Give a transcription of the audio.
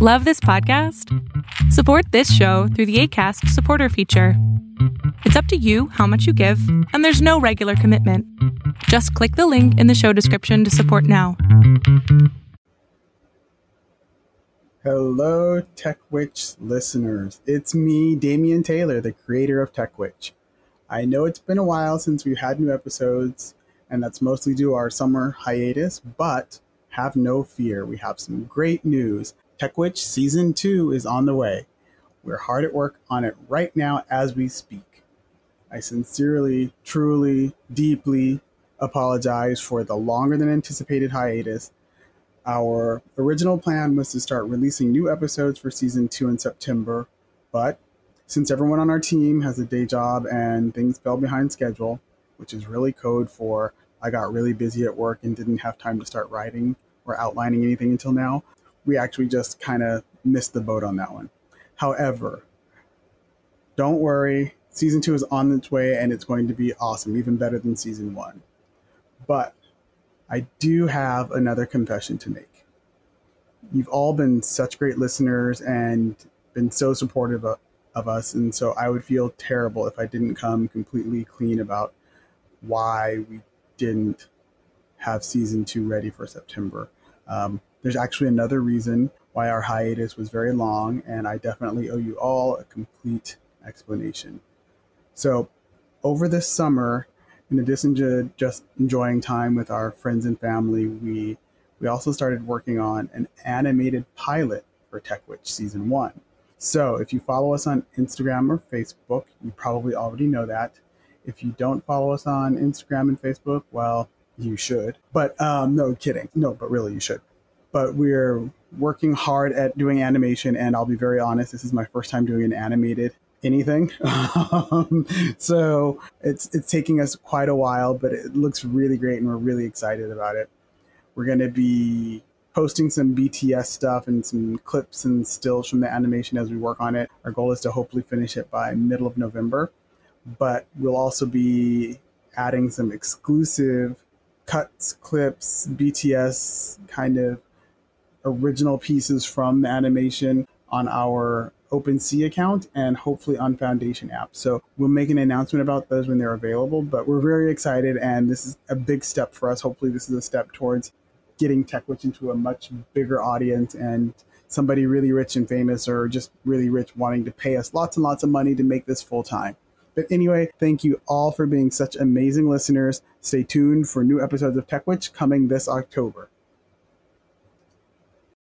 Love this podcast? Support this show through the ACAST supporter feature. It's up to you how much you give, and there's no regular commitment. Just click the link in the show description to support now. Hello, TechWitch listeners. It's me, Damian Taylor, the creator of TechWitch. I know it's been a while since we've had new episodes, and that's mostly due to our summer hiatus, but have no fear. We have some great news. TechWitch Season 2 is on the way. We're hard at work on it right now as we speak. I sincerely, truly, deeply apologize for the longer than anticipated hiatus. Our original plan was to start releasing new episodes for Season 2 in September, but since everyone on our team has a day job and things fell behind schedule, which is really code for I got really busy at work and didn't have time to start writing or outlining anything until now, we actually just kind of missed the boat on that one. However, don't worry, season two is on its way and it's going to be awesome, even better than season one. But I do have another confession to make. You've all been such great listeners and been so supportive of, of us, and so I would feel terrible if I didn't come completely clean about why we didn't have season two ready for September. Um, there's actually another reason why our hiatus was very long, and I definitely owe you all a complete explanation. So, over this summer, in addition to just enjoying time with our friends and family, we we also started working on an animated pilot for TechWitch season one. So, if you follow us on Instagram or Facebook, you probably already know that. If you don't follow us on Instagram and Facebook, well, you should. But um, no kidding. No, but really, you should but we're working hard at doing animation. And I'll be very honest, this is my first time doing an animated anything. um, so it's it's taking us quite a while, but it looks really great, and we're really excited about it. We're going to be posting some BTS stuff and some clips and stills from the animation as we work on it. Our goal is to hopefully finish it by middle of November, but we'll also be adding some exclusive cuts, clips, BTS kind of original pieces from the animation on our OpenSea account and hopefully on Foundation app. So we'll make an announcement about those when they're available, but we're very excited and this is a big step for us. Hopefully this is a step towards getting TechWitch into a much bigger audience and somebody really rich and famous or just really rich wanting to pay us lots and lots of money to make this full time. But anyway, thank you all for being such amazing listeners. Stay tuned for new episodes of TechWitch coming this October.